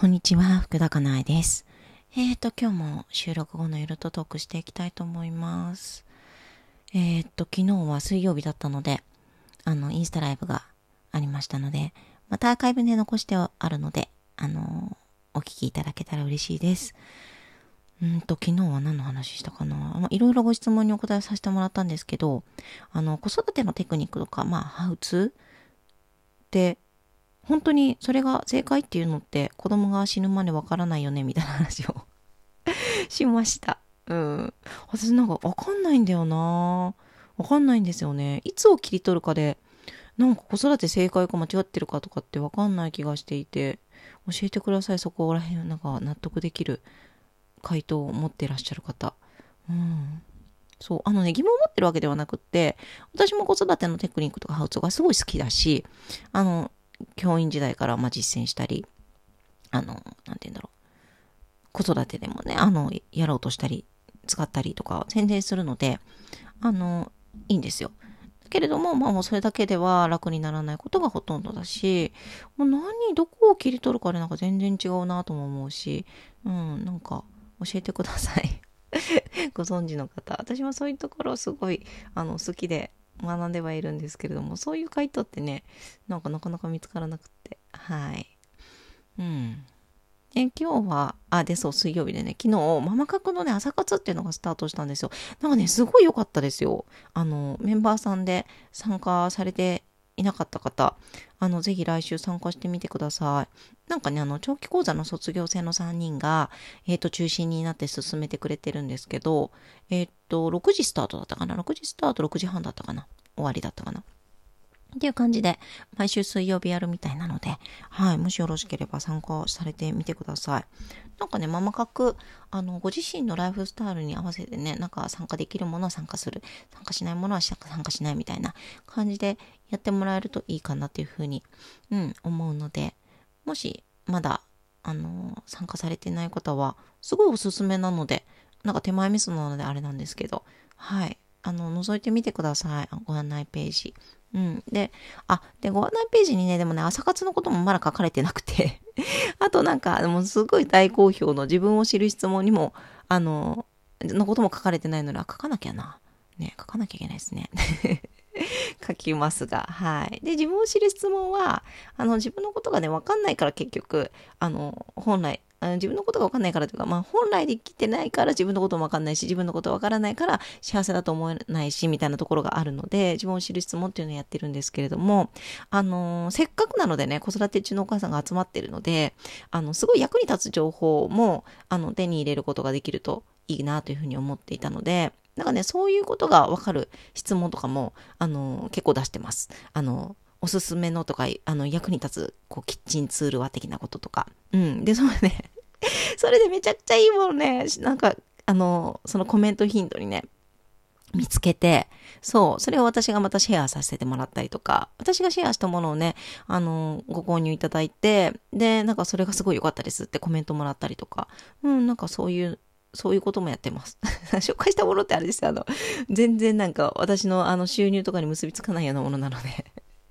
こんにちは、福田かなえです。えーと、今日も収録後のゆるとトークしていきたいと思います。えーと、昨日は水曜日だったので、あの、インスタライブがありましたので、またアーカイブで残してあるので、あの、お聞きいただけたら嬉しいです。うんと、昨日は何の話したかな？まあいろいろご質問にお答えさせてもらったんですけど、あの、子育てのテクニックとか、まあ、ハウツーって、本当にそれが正解っていうのって子供が死ぬまでわからないよねみたいな話を しました。うん。私なんかわかんないんだよなわかんないんですよね。いつを切り取るかで、なんか子育て正解か間違ってるかとかってわかんない気がしていて、教えてください。そこら辺、なんか納得できる回答を持ってらっしゃる方。うん。そう。あのね、疑問を持ってるわけではなくって、私も子育てのテクニックとかハウツがすごい好きだし、あの、教員時代からまあ実践したり、あの、なんて言うんだろう。子育てでもね、あの、やろうとしたり、使ったりとか宣伝するので、あの、いいんですよ。けれども、まあもうそれだけでは楽にならないことがほとんどだし、もう何、どこを切り取るかでなんか全然違うなとも思うし、うん、なんか教えてください。ご存知の方。私もそういうところすごい、あの、好きで学んではいるんですけれども、そういう回答ってね、なんかなかなか見つからなくて。はい。うん。で、今日は、あ、で、そう、水曜日でね、昨日、ママ角のね、朝活っていうのがスタートしたんですよ。なんかね、すごい良かったですよ。あの、メンバーさんで参加されていなかった方、あの、ぜひ来週参加してみてください。なんかね、あの、長期講座の卒業生の3人が、えっ、と、中心になって進めてくれてるんですけど、えっ、と、6時スタートだったかな ?6 時スタート、6時半だったかな？終わりだったかな？っていう感じで、毎週水曜日やるみたいなので、はい、もしよろしければ参加されてみてください。なんかね、ママ角、あの、ご自身のライフスタイルに合わせてね、なんか参加できるものは参加する、参加しないものは参加しないみたいな感じでやってもらえるといいかなっていうふうに、うん、思うので、もしまだ、あの、参加されてない方は、すごいおすすめなので、なんか手前味噌なのであれなんですけど、はい。あの、覗いてみてください。ご案内ページ。うん。で、あ、で、ご案内ページにね、でもね、朝活のこともまだ書かれてなくて、あとなんか、もうすごい大好評の自分を知る質問にも、あの、のことも書かれてないので、あ、書かなきゃな。ね、書かなきゃいけないですね。書きますが、はい。で、自分を知る質問は、あの、自分のことがね、わかんないから結局、あの、本来、自分のことがわかんないからというか、まあ、本来できてないから自分のこともわかんないし、自分のことわからないから幸せだと思えないし、みたいなところがあるので、自分を知る質問っていうのをやってるんですけれども、あの、せっかくなのでね、子育て中のお母さんが集まってるので、あの、すごい役に立つ情報も、あの、手に入れることができるといいなというふうに思っていたので、なんかね、そういうことがわかる質問とかも、あの、結構出してます。あの、おすすめのとか、あの、役に立つ、こう、キッチンツールは的なこととか。うん。で、それね、それでめちゃくちゃいいものね、なんか、あの、そのコメントヒントにね、見つけて、そう、それを私がまたシェアさせてもらったりとか、私がシェアしたものをね、あの、ご購入いただいて、で、なんかそれがすごい良かったですってコメントもらったりとか、うん、なんかそういう、そういうこともやってます。紹介したものってあれですよ、あの、全然なんか私のあの収入とかに結びつかないようなものなので、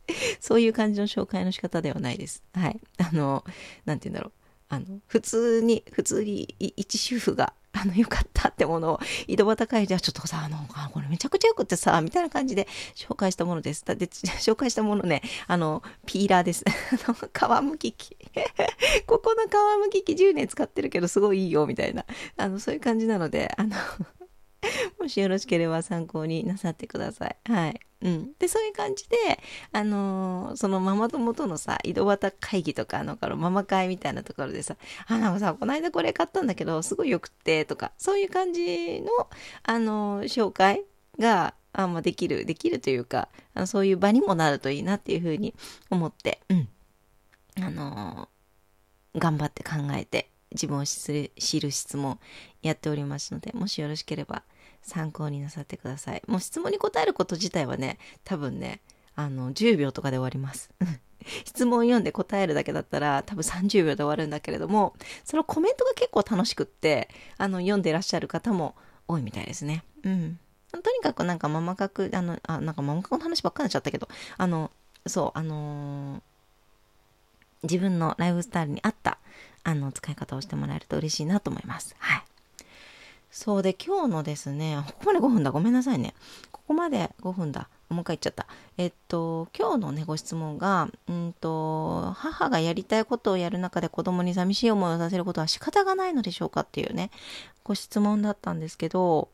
そういう感じの紹介の仕方ではないです。はい。あの、なんて言うんだろう。あの、普通に、普通に一主婦が、あの、良かったってものを、井戸端会じゃちょっとさ、あの、これめちゃくちゃよくってさ、みたいな感じで紹介したものです。だって、紹介したものね、あの、ピーラーです。あの、皮むき器。ここの皮むき器10年使ってるけど、すごいいいよ、みたいな。あの、そういう感じなので、あの、もしよろしければ参考になさってください。はい。うん。で、そういう感じで、あのーそのママ友とのさ、井戸端会議とか、あの、このママ会みたいなところでさ、あ、なんかさ、この間これ買ったんだけど、すごいよくって、とか、そういう感じの、あのー紹介が、あまあ、できる、できるというか、あのそういう場にもなるといいなっていうふうに思って、うん。あのー頑張って考えて、自分を知る知る質問やっておりますので、もしよろしければ参考になさってください。もう質問に答えること自体はね、多分ね、あの、10秒とかで終わります。質問読んで答えるだけだったら多分30秒で終わるんだけれども、そのコメントが結構楽しくって、あの、読んでいらっしゃる方も多いみたいですね。うん。とにかくなんかママ角、あの、あ、なんかママ角の話ばっかりになっちゃったけど、あの、そう、あのー自分のライフスタイルに合った、あの、使い方をしてもらえると嬉しいなと思います。はい。そうで、今日のですね、ここまで5分だ。ごめんなさいね。ここまで5分だ。もう一回言っちゃった。えっと、今日のね、ご質問が、うんと、母がやりたいことをやる中で子供に寂しい思いをさせることは仕方がないのでしょうかっていうね、ご質問だったんですけど、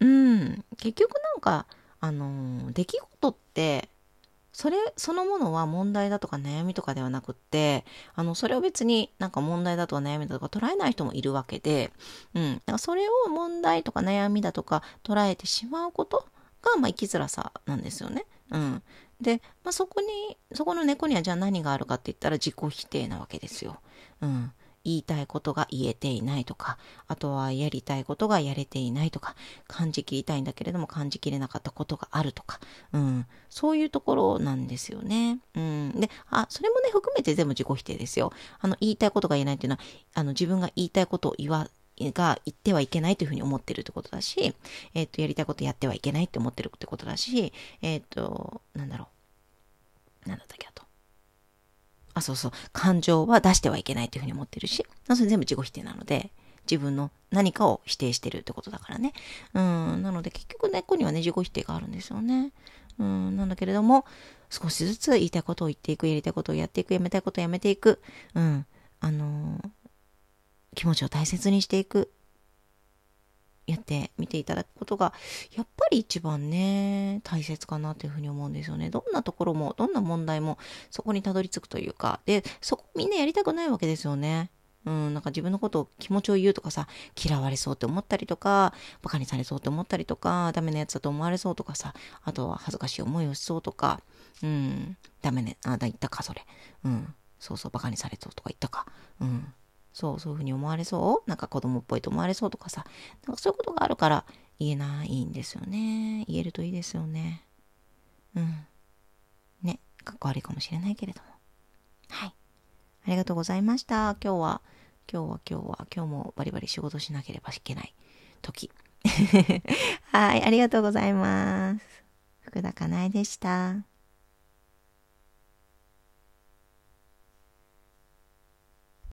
うん、結局なんか、あの、出来事って、それそのものは問題だとか悩みとかではなくって、あの、それを別になんか問題だとか悩みだとか捉えない人もいるわけで、うん。だからそれを問題とか悩みだとか捉えてしまうことが、まあ、生きづらさなんですよね。うん。で、まあ、そこに、そこの猫にはじゃあ何があるかって言ったら自己否定なわけですよ。うん。言いたいことが言えていないとか、あとはやりたいことがやれていないとか、感じきりたいんだけれども感じきれなかったことがあるとか、うん、そういうところなんですよね。うん。で、あ、それもね、含めて全部自己否定ですよ。あの、言いたいことが言えないっていうのは、あの、自分が言いたいことを言わ、が言ってはいけないというふうに思ってるってことだし、えっ、ー、と、やりたいことやってはいけないって思ってるってことだし、えっ、ー、と、なんだろう。なんだったっけ、あと。あ、そうそう、感情は出してはいけないというふうに思ってるし、それ全部自己否定なので、自分の何かを否定してるってことだからね。うん、なので結局根っこにはね、自己否定があるんですよね。うん、なんだけれども、少しずつ言いたいことを言っていく、やりたいことをやっていく、やめたいことをやめていく、うん、あのー、気持ちを大切にしていく。やってみていただくことが、やっぱり一番ね、大切かなというふうに思うんですよね。どんなところも、どんな問題も、そこにたどり着くというか、で、そこみんなやりたくないわけですよね。うん、なんか自分のことを気持ちを言うとかさ、嫌われそうって思ったりとか、馬鹿にされそうって思ったりとか、ダメなやつだと思われそうとかさ、あとは恥ずかしい思いをしそうとか、うん、ダメね、あ、だ言ったか、それ。うん、そうそう、馬鹿にされそうとか言ったか。うん。そう、そういうふうに思われそう？なんか子供っぽいと思われそうとかさ、なんかそういうことがあるから言えないんですよね。言えるといいですよね。うん。ね、かっこ悪いかもしれないけれども。はい。ありがとうございました。今日は、今日は今日は、今日もバリバリ仕事しなければいけない時。はい、ありがとうございます。福田かなえでした。